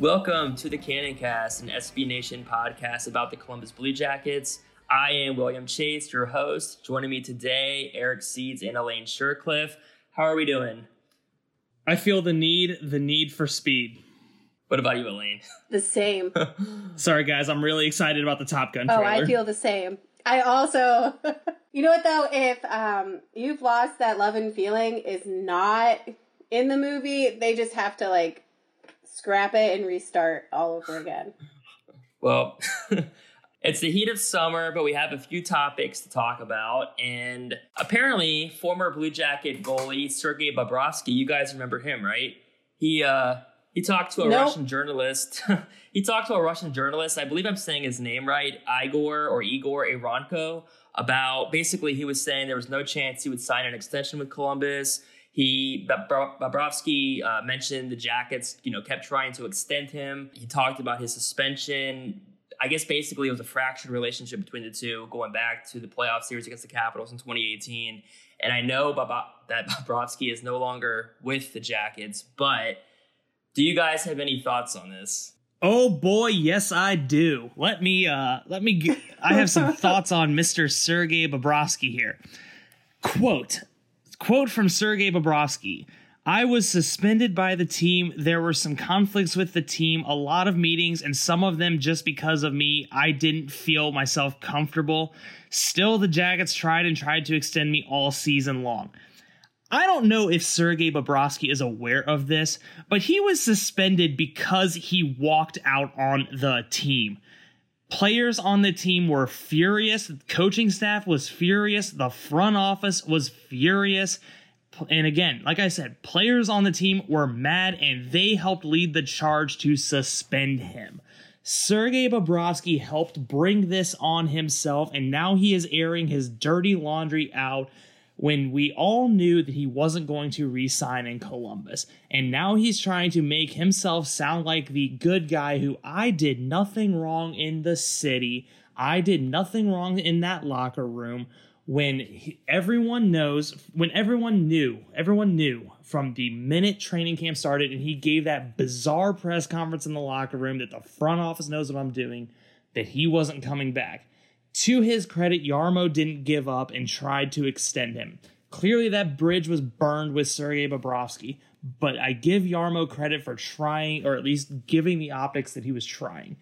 Welcome to the Cannon Cast, an SB Nation podcast about the Columbus Blue Jackets. I am William Chase, your host. Joining me today, Eric Seeds and Elaine Shercliffe. How are we doing? I feel the need, the need for speed. What about you, Elaine? The same. Sorry, guys, I'm really excited about the Top Gun Oh. I feel the same. I also, you know what though? If um, you've lost that love and feeling is not in the movie, they just have to like scrap it and restart all over again. Well, it's the heat of summer, but we have a few topics to talk about. And apparently, former Blue Jacket goalie Sergei Bobrovsky, you guys remember him, right? He uh he talked to a Nope. Russian journalist. he talked to a Russian journalist. I believe I'm saying his name right, Igor or Igor Eronko, about basically he was saying there was no chance he would sign an extension with Columbus. He Bob- Bob- Bobrovsky uh, mentioned the Jackets, you know, kept trying to extend him. He talked about his suspension. I guess basically it was a fractured relationship between the two, going back to the playoff series against the Capitals in 2018. And I know Bob- that Bobrovsky is no longer with the Jackets, but do you guys have any thoughts on this? Oh boy, yes I do. Let me uh let me get, I have some thoughts on Mr. Sergei Bobrovsky here. Quote quote from Sergei Bobrovsky. I was suspended by the team. There were some conflicts with the team, a lot of meetings, and some of them just because of me. I didn't feel myself comfortable. Still, the Jackets tried and tried to extend me all season long. I don't know if Sergei Bobrovsky is aware of this, but he was suspended because he walked out on the team. Players on the team were furious, coaching staff was furious, the front office was furious. And again, like I said, players on the team were mad and they helped lead the charge to suspend him. Sergei Bobrovsky helped bring this on himself, and now he is airing his dirty laundry out when we all knew that he wasn't going to re sign in Columbus. And now he's trying to make himself sound like the good guy who I did nothing wrong in the city. I did nothing wrong in that locker room when he, everyone knows, when everyone knew, everyone knew from the minute training camp started and he gave that bizarre press conference in the locker room that the front office knows what I'm doing, that he wasn't coming back. To his credit, Jarmo didn't give up and tried to extend him. Clearly, that bridge was burned with Sergei Bobrovsky, but I give Jarmo credit for trying, or at least giving the optics that he was trying.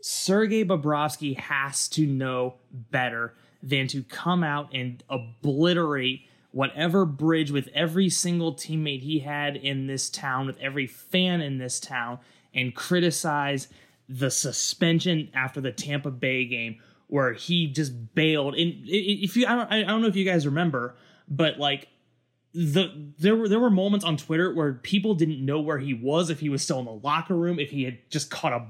Sergei Bobrovsky has to know better than to come out and obliterate whatever bridge with every single teammate he had in this town, with every fan in this town, and criticize the suspension after the Tampa Bay game where he just bailed. And if you, I don't, I don't know if you guys remember, but like the there were there were moments on Twitter where people didn't know where he was, if he was still in the locker room, if he had just caught a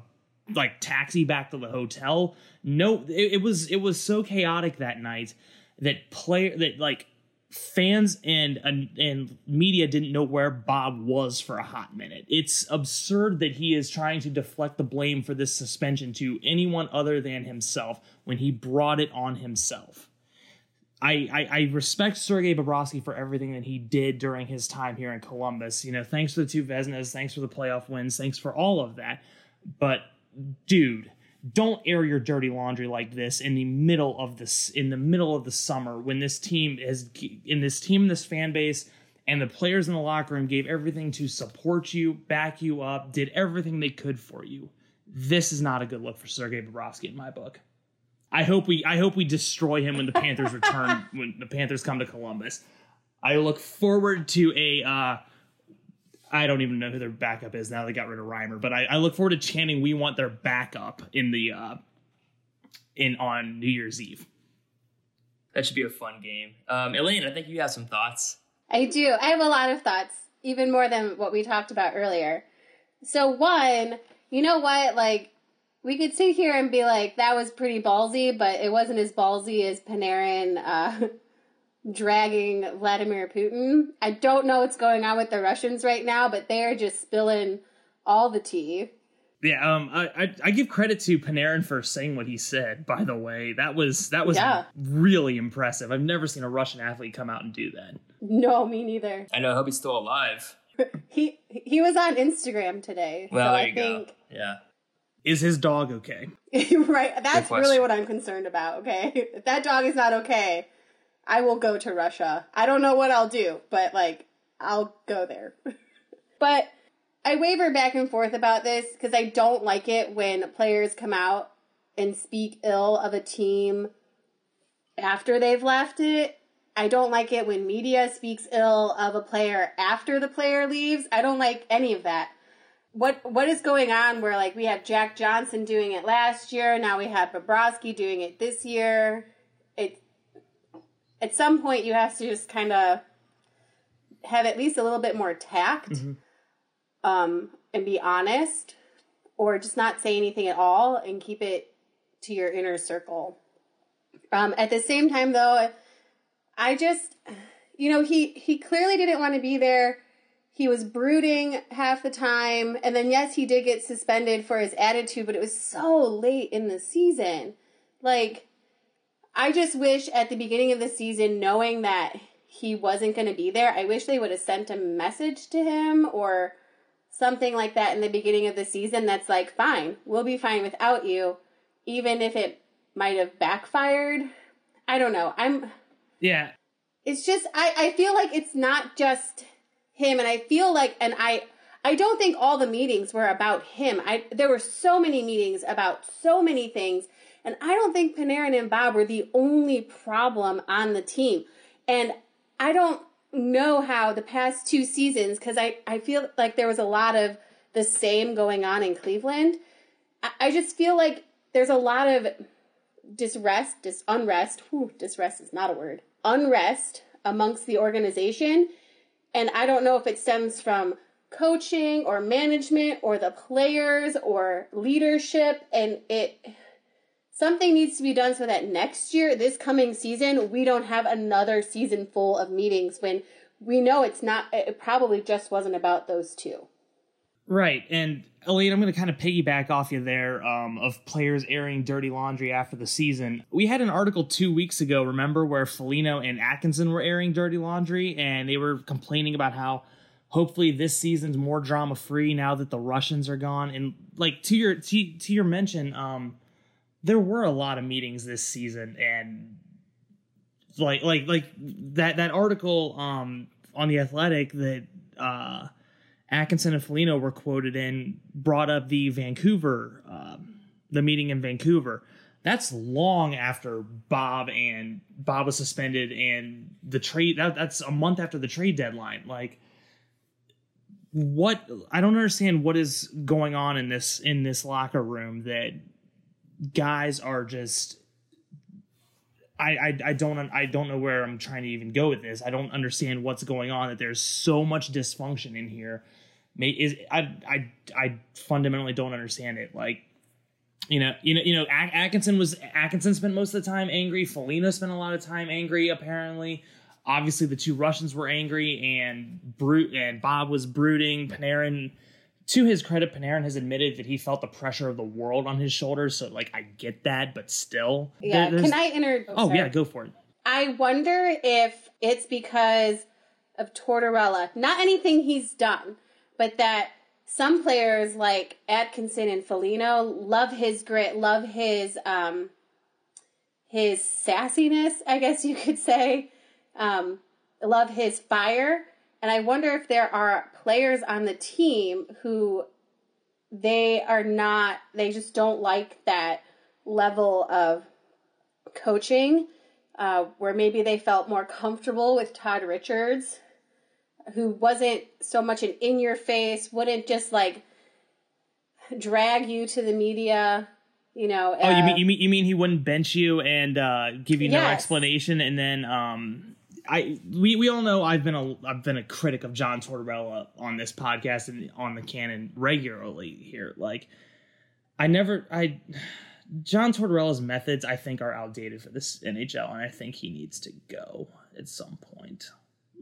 like taxi back to the hotel. No, it, it was it was so chaotic that night that player that like fans and, and and media didn't know where Bob was for a hot minute. It's absurd that he is trying to deflect the blame for this suspension to anyone other than himself when he brought it on himself. I, I, I respect Sergei Bobrovsky for everything that he did during his time here in Columbus. You know, thanks for the two Vezinas, thanks for the playoff wins, thanks for all of that. But dude, don't air your dirty laundry like this in the middle of this in the middle of the summer when this team is in this team this fan base and the players in the locker room gave everything to support you back you up did everything they could for you. This is not a good look for Sergei Bobrovsky in my book. I hope we i hope we destroy him when the panthers return when the panthers come to columbus. I look forward to a uh I don't even know who their backup is now. They got rid of Reimer, but I, I look forward to chanting "We want their backup" in the uh, in on New Year's Eve. That should be a fun game. Um, Elaine, I think you have some thoughts. I do. I have a lot of thoughts, even more than what we talked about earlier. So, one, you know what? Like, we could sit here and be like, that was pretty ballsy, but it wasn't as ballsy as Panarin uh, dragging Vladimir Putin. I don't know what's going on with the Russians right now, but they're just spilling all the tea. Yeah, um, I, I, I give credit to Panarin for saying what he said. By the way, that was that was Yeah. really impressive. I've never seen a Russian athlete come out and do that. No, me neither. I know. I hope he's still alive. He he was on Instagram today, Well, so there I you think go. Yeah. Is his dog okay? right. That's really what I'm concerned about. Okay, if that dog is not okay, I will go to Russia. I don't know what I'll do, but like I'll go there. but I waver back and forth about this because I don't like it when players come out and speak ill of a team after they've left it. I don't like it when media speaks ill of a player after the player leaves. I don't like any of that what what is going on where like we have Jack Johnson doing it last year, now we have Bobrovsky doing it this year. It at some point you have to just kind of have at least a little bit more tact um and be honest or just not say anything at all and keep it to your inner circle. Um at the same time though, I just you know, he he clearly didn't want to be there. He was brooding half the time and then yes he did get suspended for his attitude but it was so late in the season. Like i just wish at the beginning of the season knowing that he wasn't going to be there i wish they would have sent a message to him or something like that in the beginning of the season that's like fine we'll be fine without you even if it might have backfired. I don't know. I'm Yeah, it's just I, I feel like it's not just him and I feel like and I I don't think all the meetings were about him. I there were so many meetings about so many things and I don't think Panarin and Bob were the only problem on the team. And I don't know how the past two seasons cuz I I feel like there was a lot of the same going on in Cleveland. I, I just feel like there's a lot of disrest, dis unrest. Whew, disrest is not a word. Unrest amongst the organization, and I don't know if it stems from coaching or management or the players or leadership, and it something needs to be done so that next year, this coming season, we don't have another season full of meetings when we know it's not. It probably just wasn't about those two. Right. And Elaine, I'm going to kind of piggyback off you there um, of players airing dirty laundry after the season. We had an article two weeks ago, remember, where Foligno and Atkinson were airing dirty laundry and they were complaining about how hopefully this season's more drama free now that the Russians are gone. And like to your to, to your mention, um, there were a lot of meetings this season and like like like that that article um on the athletic that uh atkinson and foligno were quoted in brought up the vancouver um the meeting in vancouver. That's long after bob and bob was suspended and the trade that, that's a month after the trade deadline. Like what i don't understand what is going on in this in this locker room that guys are just I, I I don't I don't know where I'm trying to even go with this. I don't understand what's going on. That there's so much dysfunction in here. May is I I I fundamentally don't understand it. Like you know you know you know Atkinson was Atkinson spent most of the time angry. Foligno spent a lot of time angry. Apparently, obviously the two Russians were angry and brute and Bob was brooding. Panarin to his credit, Panarin has admitted that he felt the pressure of the world on his shoulders. So, like, I get that, but still, Yeah, there- can I enter? Oh sorry. yeah, go for it. I wonder if it's because of Tortorella. Not anything he's done, but that some players like Atkinson and Foligno love his grit, love his um his sassiness, I guess you could say. Um love his fire. And I wonder if there are players on the team who they are not they just don't like that level of coaching uh, where maybe they felt more comfortable with Todd Richards, who wasn't so much an in your face, wouldn't just like drag you to the media, you know. Oh, you uh, mean you mean you mean he wouldn't bench you and uh, give you no explanation, and then um, I we, we all know I've been a I've been a critic of John Tortorella on this podcast and on the Cannon regularly here. Like, I never I John Tortorella's methods I think are outdated for this NHL, and I think he needs to go at some point.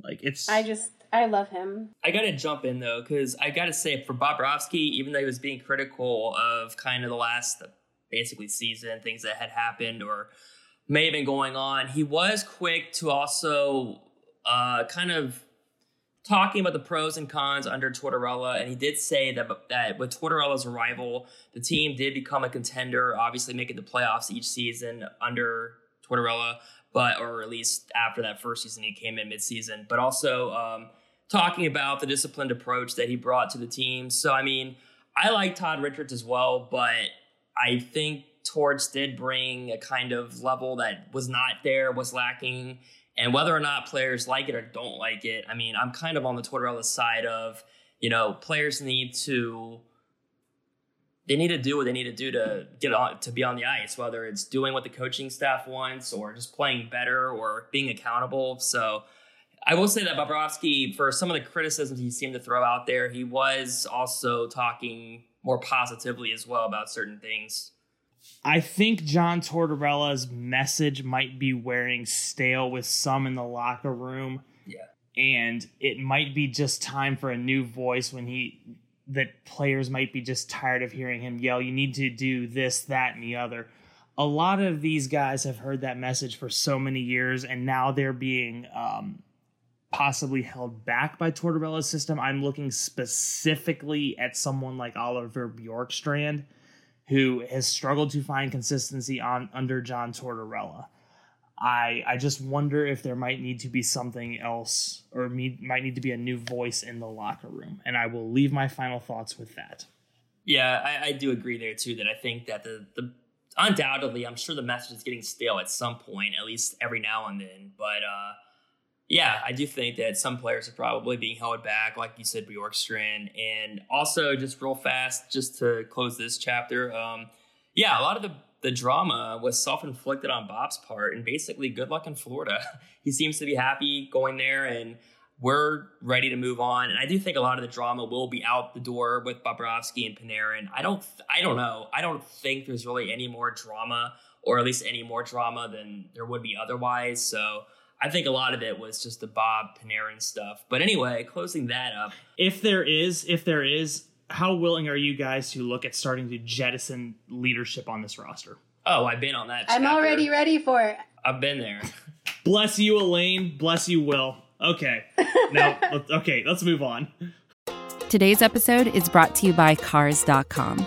Like it's I just I love him. I gotta jump in though, because I gotta say for Bobrovsky, even though he was being critical of kind of the last basically season, things that had happened or may have been going on, he was quick to also uh, kind of talking about the pros and cons under Tortorella, and he did say that that with Tortorella's arrival, the team did become a contender, obviously making the playoffs each season under Tortorella, but or at least after that first season he came in midseason, but also um, talking about the disciplined approach that he brought to the team. So I mean, I like Todd Richards as well, but I think Torts did bring a kind of level that was not there, was lacking. And whether or not players like it or don't like it, I mean, I'm kind of on the Tortorella side of, you know, players need to they need to do what they need to do to get on to be on the ice, whether it's doing what the coaching staff wants or just playing better or being accountable. So I will say that Bobrovsky, for some of the criticisms he seemed to throw out there, he was also talking more positively as well about certain things. I think John Tortorella's message might be wearing stale with some in the locker room. Yeah. And it might be just time for a new voice when he that players might be just tired of hearing him yell, you need to do this, that, and the other. A lot of these guys have heard that message for so many years, and now they're being um, possibly held back by Tortorella's system. I'm looking specifically at someone like Oliver Bjorkstrand who has struggled to find consistency on under John Tortorella. I I just wonder if there might need to be something else or me, might need to be a new voice in the locker room. And I will leave my final thoughts with that. Yeah, I, I do agree there too. That I think that the the undoubtedly, I'm sure the message is getting stale at some point, at least every now and then. But uh, yeah, I do think that some players are probably being held back, like you said, Bjorkstrand, and also just real fast, just to close this chapter. Um, yeah, a lot of the the drama was self inflicted on Bob's part, and basically, good luck in Florida. he seems to be happy going there, and we're ready to move on. And I do think a lot of the drama will be out the door with Bobrovsky and Panarin. I don't, I don't know. I don't think there's really any more drama, or at least any more drama than there would be otherwise. So I think a lot of it was just the Bob Panarin stuff. But anyway, closing that up. If there is, if there is, how willing are you guys to look at starting to jettison leadership on this roster? Oh, I've been on that. I'm already ready for it. I've been there. Bless you, Elaine. Bless you, Will. Okay. Now, okay, let's move on. Today's episode is brought to you by Cars.com.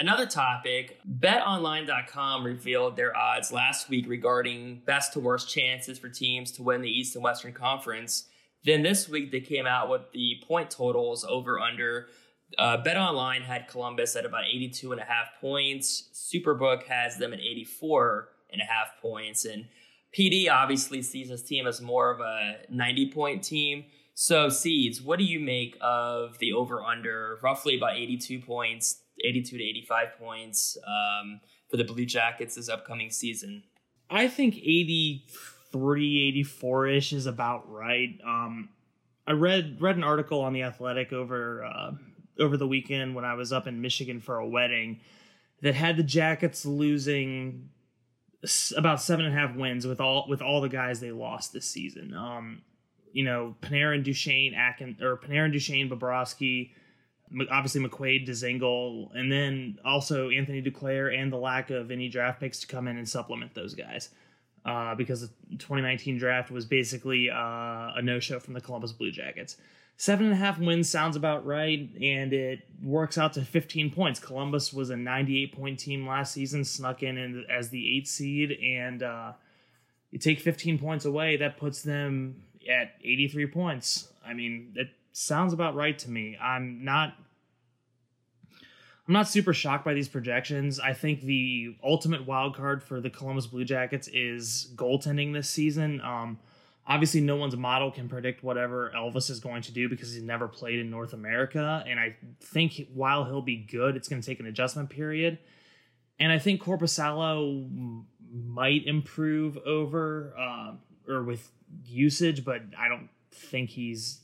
Another topic BetOnline.com revealed their odds last week regarding best to worst chances for teams to win the East and Western Conference. Then this week they came out with the point totals over under. Uh, BetOnline had Columbus at about 82 and a half points. Superbook has them at 84 and a half points. And PD obviously sees this team as more of a 90 point team. So, Seeds, what do you make of the over under roughly about 82 points, 82 to 85 points um, for the Blue Jackets this upcoming season? I think 83, 84 ish is about right. Um, I read read an article on the Athletic over uh, over the weekend when I was up in Michigan for a wedding that had the Jackets losing about seven and a half wins with all with all the guys they lost this season. Um, you know, Panarin, Duchene, Akin, or Panarin, Duchene, Bobrovsky, obviously McQuaid, Dzingel, and then also Anthony Duclair and the lack of any draft picks to come in and supplement those guys. Uh, because the 2019 draft was basically uh, a no-show from the Columbus Blue Jackets. Seven and a half wins sounds about right, and it works out to 15 points. Columbus was a 98 point team last season, snuck in, as the eighth seed, and uh, you take 15 points away, that puts them at 83 points. I mean, it sounds about right to me. I'm not I'm not super shocked by these projections. I think the ultimate wild card for the Columbus Blue Jackets is goaltending this season. Um, obviously, no one's model can predict whatever Elvis is going to do because he's never played in North America. And I think while he'll be good, it's going to take an adjustment period. And I think Korpisalo might improve over uh, or with usage, but I don't think he's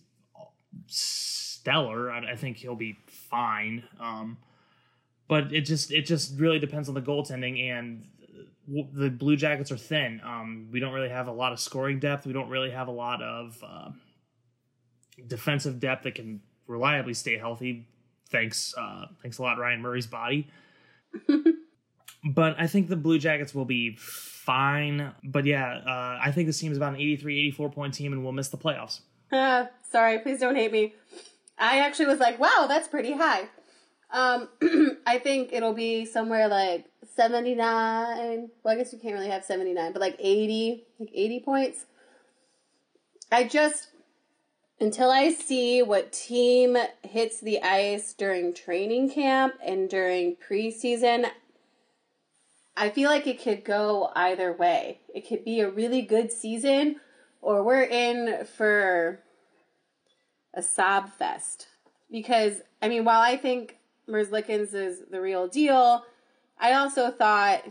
stellar. I, I think he'll be fine. Um, but it just it just really depends on the goaltending and the Blue Jackets are thin. Um, we don't really have a lot of scoring depth. We don't really have a lot of uh, defensive depth that can reliably stay healthy. Thanks, uh, thanks a lot, Ryan Murray's body. but I think the Blue Jackets will be fine. But yeah, uh, I think this team is about an 83, 84 point team, and we'll miss the playoffs. Ah, sorry, please don't hate me. I actually was like, wow, that's pretty high. Um, I think it'll be somewhere like 79. Well, I guess you can't really have 79, but like 80, like 80 points. I just, until I see what team hits the ice during training camp and during preseason, I feel like it could go either way. It could be a really good season, or we're in for a sob fest. Because, I mean, while I think Merzlikins is the real deal, I also thought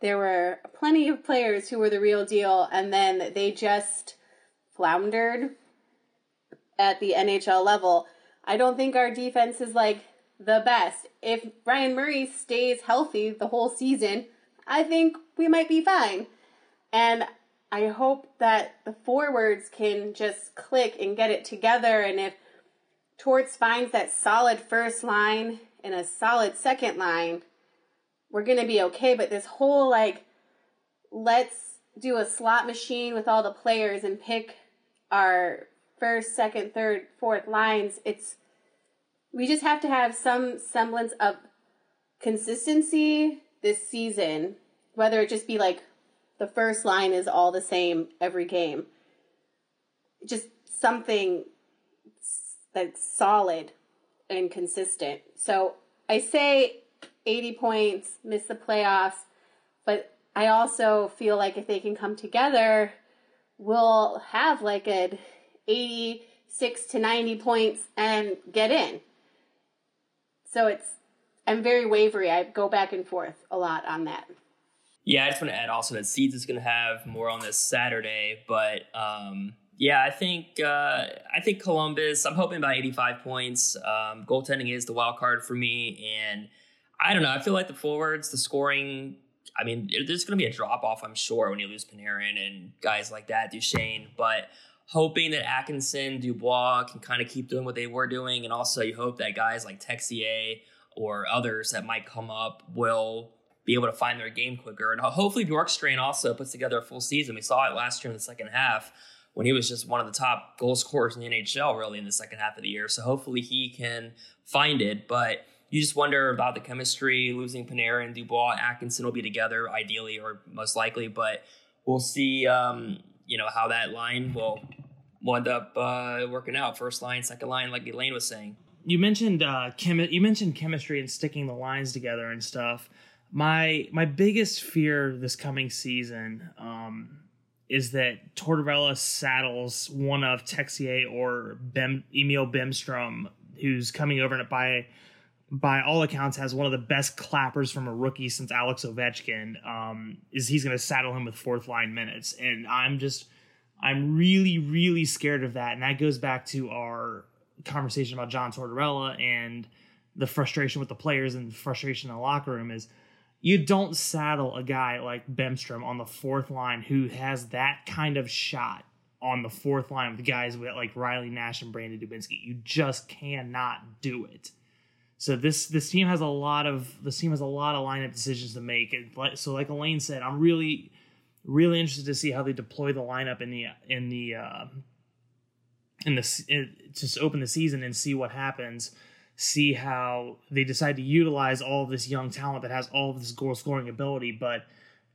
there were plenty of players who were the real deal, and then they just floundered at the NHL level. I don't think our defense is like the best. If Ryan Murray stays healthy the whole season, I think we might be fine. And I hope that the forwards can just click and get it together. And if Torts finds that solid first line and a solid second line, we're going to be okay. But this whole like, let's do a slot machine with all the players and pick our first, second, third, fourth lines. It's, we just have to have some semblance of consistency this season, whether it just be like the first line is all the same every game. Just something that's solid and consistent. So I say 80 points, miss the playoffs, but I also feel like if they can come together, we'll have like an 86 to 90 points and get in. So it's, I'm very wavery. I go back and forth a lot on that. Yeah, I just want to add also that Seeds is going to have more on this Saturday, but um, Yeah, I think uh, I think Columbus. I'm hoping about 85 points. Um, goaltending is the wild card for me, and I don't know. I feel like the forwards, the scoring. I mean, there's going to be a drop off, I'm sure, when you lose Panarin and guys like that, Duchene. But hoping that Atkinson, Dubois can kind of keep doing what they were doing, and also you hope that guys like Texier or others that might come up will be able to find their game quicker. And hopefully Bjorkstrand also puts together a full season. We saw it last year in the second half when he was just one of the top goal scorers in the NHL really in the second half of the year. So hopefully he can find it. But you just wonder about the chemistry, losing Panarin, Dubois, Atkinson will be together ideally or most likely, but we'll see um, you know, how that line will end up uh, working out. First line, second line, like Elaine was saying. You mentioned uh, chemi- you mentioned chemistry and sticking the lines together and stuff. My my biggest fear this coming season um, is that Tortorella saddles one of Texier or Bem, Emil Bemstrom, who's coming over and by by all accounts has one of the best clappers from a rookie since Alex Ovechkin. Um, is he's going to saddle him with fourth line minutes, and I'm just I'm really really scared of that, and that goes back to our conversation about John Tortorella and the frustration with the players and the frustration in the locker room is you don't saddle a guy like Bemstrom on the fourth line who has that kind of shot on the fourth line with guys like Riley Nash and Brandon Dubinsky. You just cannot do it. So this this team has a lot of this team has a lot of lineup decisions to make. And so like Elaine said, I'm really really interested to see how they deploy the lineup in the in the uh, in the in, just open the season and see what happens. See how they decide to utilize all of this young talent that has all of this goal scoring ability, but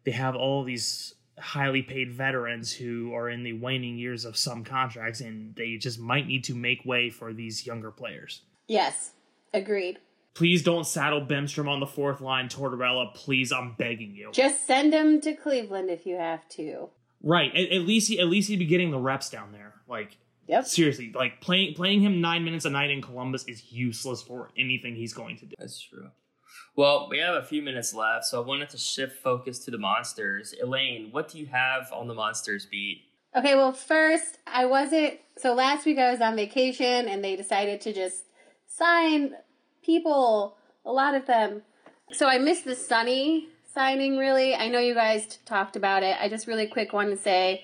they have all these highly paid veterans who are in the waning years of some contracts, and they just might need to make way for these younger players. Yes, agreed. Please don't saddle Bemstrom on the fourth line, Tortorella. Please, I'm begging you. Just send him to Cleveland if you have to. Right. At, at least he, at least he'd be getting the reps down there. Like, Yep. seriously, like playing playing him nine minutes a night in Columbus is useless for anything he's going to do. That's true. Well, we have a few minutes left, so I wanted to shift focus to the monsters. Elaine, what do you have on the monsters beat? Okay, well, first, I wasn't. So last week I was on vacation and they decided to just sign people, a lot of them. So I missed the Sonny signing, really. I know you guys t- talked about it. I just really quick want to say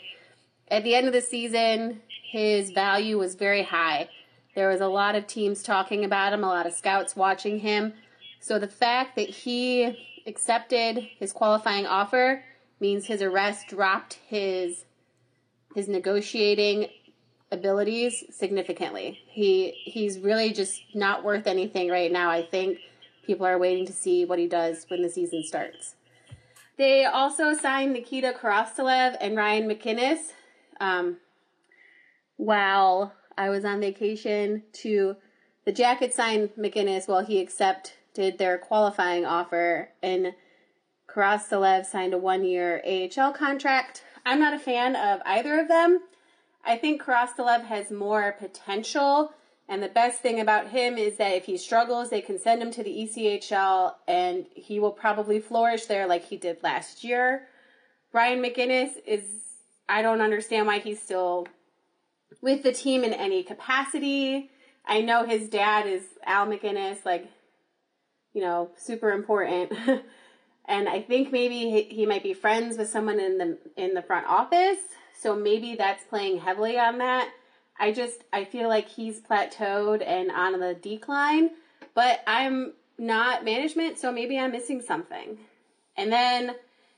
at the end of the season, his value was very high. There was a lot of teams talking about him, a lot of scouts watching him. So the fact that he accepted his qualifying offer means his arrest dropped his his negotiating abilities significantly. He he's really just not worth anything right now. I think people are waiting to see what he does when the season starts. They also signed Nikita Korostelev and Ryan MacInnis. Um, while I was on vacation to the Jacket signed MacInnis while he accepted their qualifying offer and Korostelev signed a one year AHL contract. I'm not a fan of either of them. I think Korostelev has more potential, and the best thing about him is that if he struggles, they can send him to the ECHL, and he will probably flourish there like he did last year. Ryan MacInnis is, I don't understand why he's still with the team in any capacity. I know his dad is Al MacInnis, like, you know, super important. and I think maybe he, he might be friends with someone in the in the front office, so maybe that's playing heavily on that. I just I feel like he's plateaued and on the decline, but I'm not management, so maybe I'm missing something. And then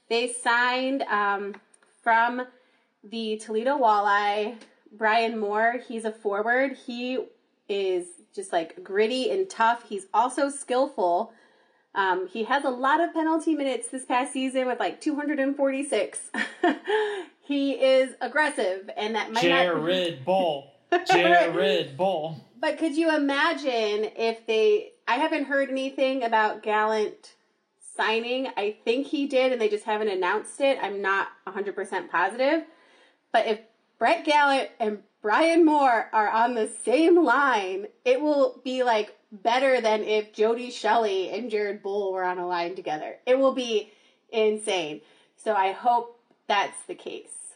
they signed um, from the Toledo Walleye Brian Moore. He's a forward. He is just like gritty and tough. He's also skillful. Um, he has a lot of penalty minutes this past season with like 246. he is aggressive, and that might not. Jared Bull. Jared Boll. But could you imagine if they? I haven't heard anything about Gallant signing. I think he did, and they just haven't announced it. I'm not 100% positive. But if Brett Gallant and Brian Moore are on the same line, it will be like better than if Jody Shelley and Jared Boll were on a line together. It will be insane. So I hope that's the case.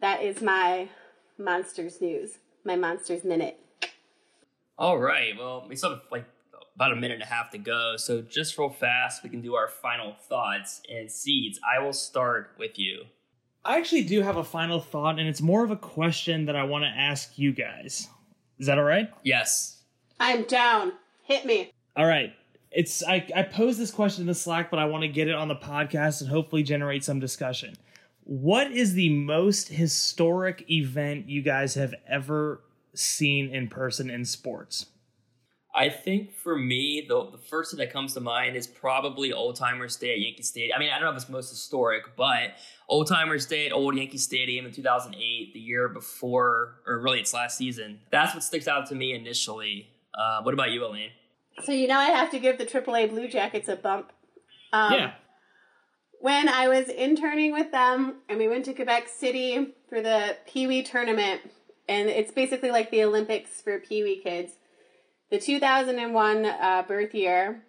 That is my Monsters news, my Monsters Minute. All right. Well, we still have like about a minute and a half to go. So just real fast, we can do our final thoughts and seeds. I will start with you. I actually do have a final thought, and it's more of a question that I want to ask you guys. Is that all right? Yes. I'm down. Hit me. All right. It's I, I posed this question in the Slack, but I want to get it on the podcast and hopefully generate some discussion. What is the most historic event you guys have ever seen in person in sports? I think for me, the, the first thing that comes to mind is probably Old Timers Day at Yankee Stadium. I mean, I don't know if it's most historic, but Old Timers Day at Old Yankee Stadium in 2008, the year before, or really its last season. That's what sticks out to me initially. Uh, what about you, Elaine? So you know I have to give the AAA Blue Jackets a bump. Um, yeah. When I was interning with them, and we went to Quebec City for the Pee Wee tournament, and it's basically like the Olympics for Pee Wee kids. The 2001 uh, birth year,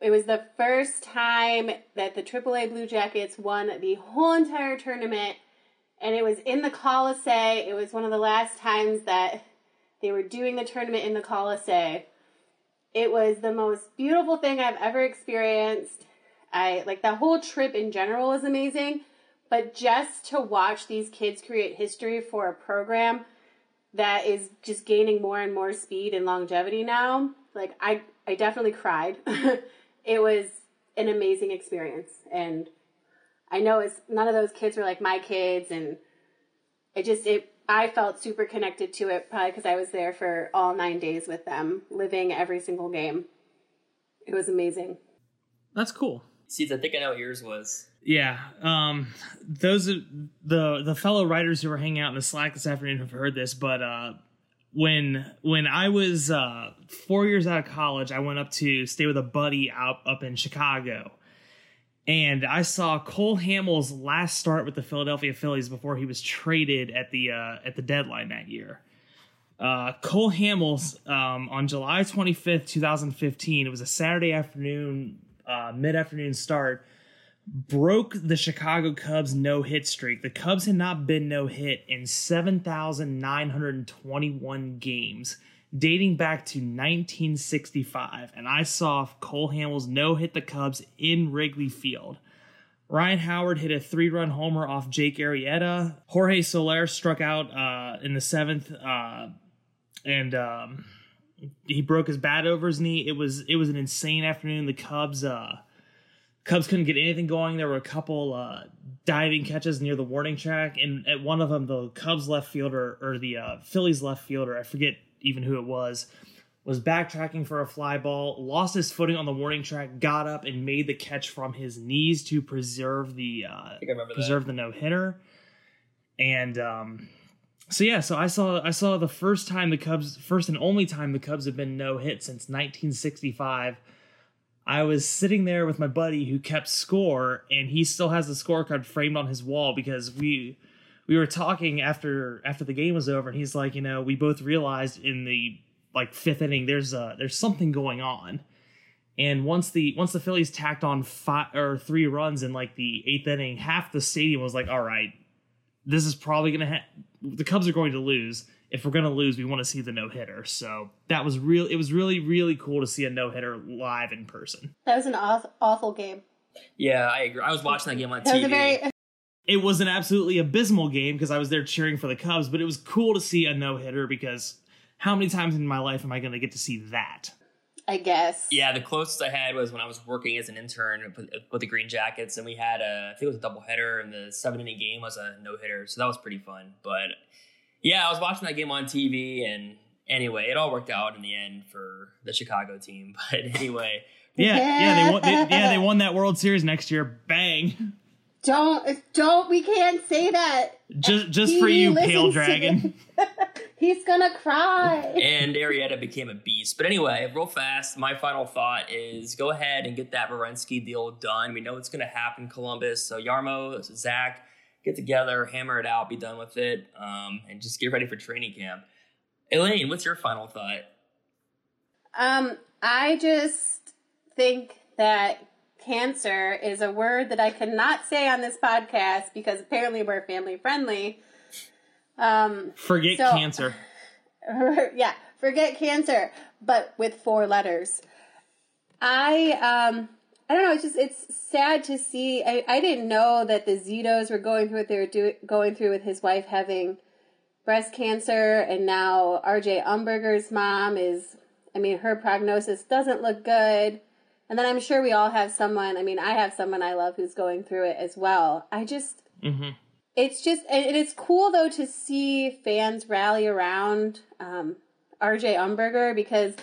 it was the first time that the AAA Blue Jackets won the whole entire tournament, and it was in the Colisee. It was one of the last times that they were doing the tournament in the Colisee. It was the most beautiful thing I've ever experienced. I like the whole trip in general was amazing, but just to watch these kids create history for a program that is just gaining more and more speed and longevity now, like I I definitely cried. it was an amazing experience and I know it's none of those kids were like my kids and it just it I felt super connected to it probably because I was there for all nine days with them, living every single game. It was amazing. That's cool. Seeds, I think I know what yours was. Yeah. Um those are the the fellow writers who were hanging out in the Slack this afternoon have heard this, but uh when when I was uh 4 years out of college, I went up to stay with a buddy out up in Chicago. And I saw Cole Hamels last start with the Philadelphia Phillies before he was traded at the uh, at the deadline that year. Uh, Cole Hamels um, on July 25th, 2015, it was a Saturday afternoon, uh, mid afternoon start, broke the Chicago Cubs no hit streak. The Cubs had not been no hit in 7,921 games, dating back to 1965. And I saw Cole Hamels no hit the Cubs in Wrigley Field. Ryan Howard hit a three run homer off Jake Arrieta. Jorge Soler struck out uh, in the seventh, uh, and um, he broke his bat over his knee. It was it was an insane afternoon. The Cubs uh, Cubs couldn't get anything going. There were a couple uh, diving catches near the warning track, and at one of them, the Cubs left fielder or the uh, Phillies left fielder, I forget even who it was, was backtracking for a fly ball, lost his footing on the warning track, got up and made the catch from his knees to preserve the uh, I I preserve the no hitter, and um, so yeah, so I saw I saw the first time the Cubs, first and only time the Cubs have been no hit since 1965. I was sitting there with my buddy who kept score, and he still has the scorecard framed on his wall because we we were talking after after the game was over, and he's like, you know, we both realized in the like fifth inning there's uh there's something going on, and once the once the Phillies tacked on five or three runs in like the eighth inning, half the stadium was like, all right, this is probably gonna ha- the Cubs are going to lose. If we're gonna lose, we want to see the no hitter. So that was real. It was really really cool to see a no hitter live in person. That was an awful, awful game. Yeah, I agree. I was watching that game on That was TV. a very It was an absolutely abysmal game because I was there cheering for the Cubs, but it was cool to see a no hitter because how many times in my life am I going to get to see that? I guess. Yeah, the closest I had was when I was working as an intern with, with the Green Jackets, and we had a, I think it was a doubleheader, and the seven inning game was a no hitter, so that was pretty fun. But yeah, I was watching that game on TV, and anyway, it all worked out in the end for the Chicago team. But anyway, Yeah, yeah, they won. They, yeah, they won that World Series next year. Bang! Don't don't we can't say that. Just just He for you, Pale Dragon. He's gonna cry. and Arrieta became a beast. But anyway, real fast, my final thought is go ahead and get that Werenski deal done. We know it's to happen, Columbus. So Jarmo, Zach, get together, hammer it out, be done with it, um, and just get ready for training camp. Elaine, what's your final thought? Um, I just think that cancer is a word that I cannot say on this podcast because apparently we're family friendly. Um, Forget So- cancer. yeah, forget cancer, but with four letters. I um I don't know. It's just it's sad to see. I, I didn't know that the Zitos were going through what they were do, going through with his wife having breast cancer, and now R.J. Umberger's mom is. I mean, her prognosis doesn't look good. And then I'm sure we all have someone. I mean, I have someone I love who's going through it as well. I just hmm it's just and it's cool though to see fans rally around um, RJ Umberger because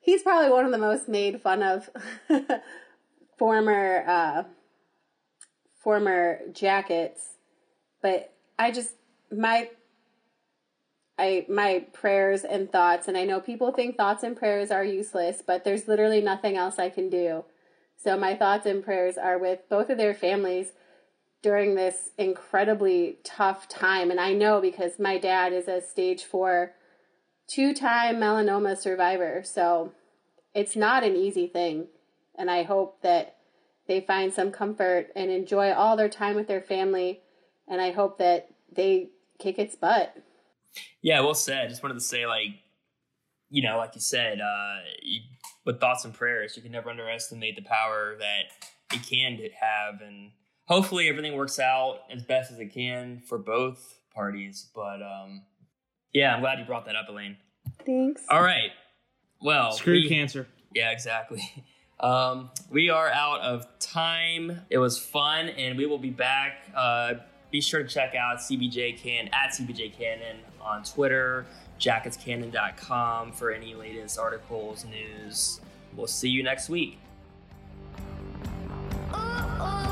he's probably one of the most made fun of former uh, former jackets. But I just my I my prayers and thoughts and I know people think thoughts and prayers are useless, but there's literally nothing else I can do. So my thoughts and prayers are with both of their families during this incredibly tough time. And I know because my dad is a stage four, two time melanoma survivor. So it's not an easy thing. And I hope that they find some comfort and enjoy all their time with their family. And I hope that they kick its butt. Yeah, well said. Just wanted to say, like, you know, like you said, uh, with thoughts and prayers, you can never underestimate the power that it can have, and hopefully everything works out as best as it can for both parties. But um, yeah, I'm glad you brought that up, Elaine. Thanks. All right. Well, Screw we- cancer. Yeah, exactly. Um, we are out of time. It was fun, and we will be back. Uh, be sure to check out CBJ Can at CBJ Cannon on Twitter, jacketscannon.com for any latest articles, news. We'll see you next week. You're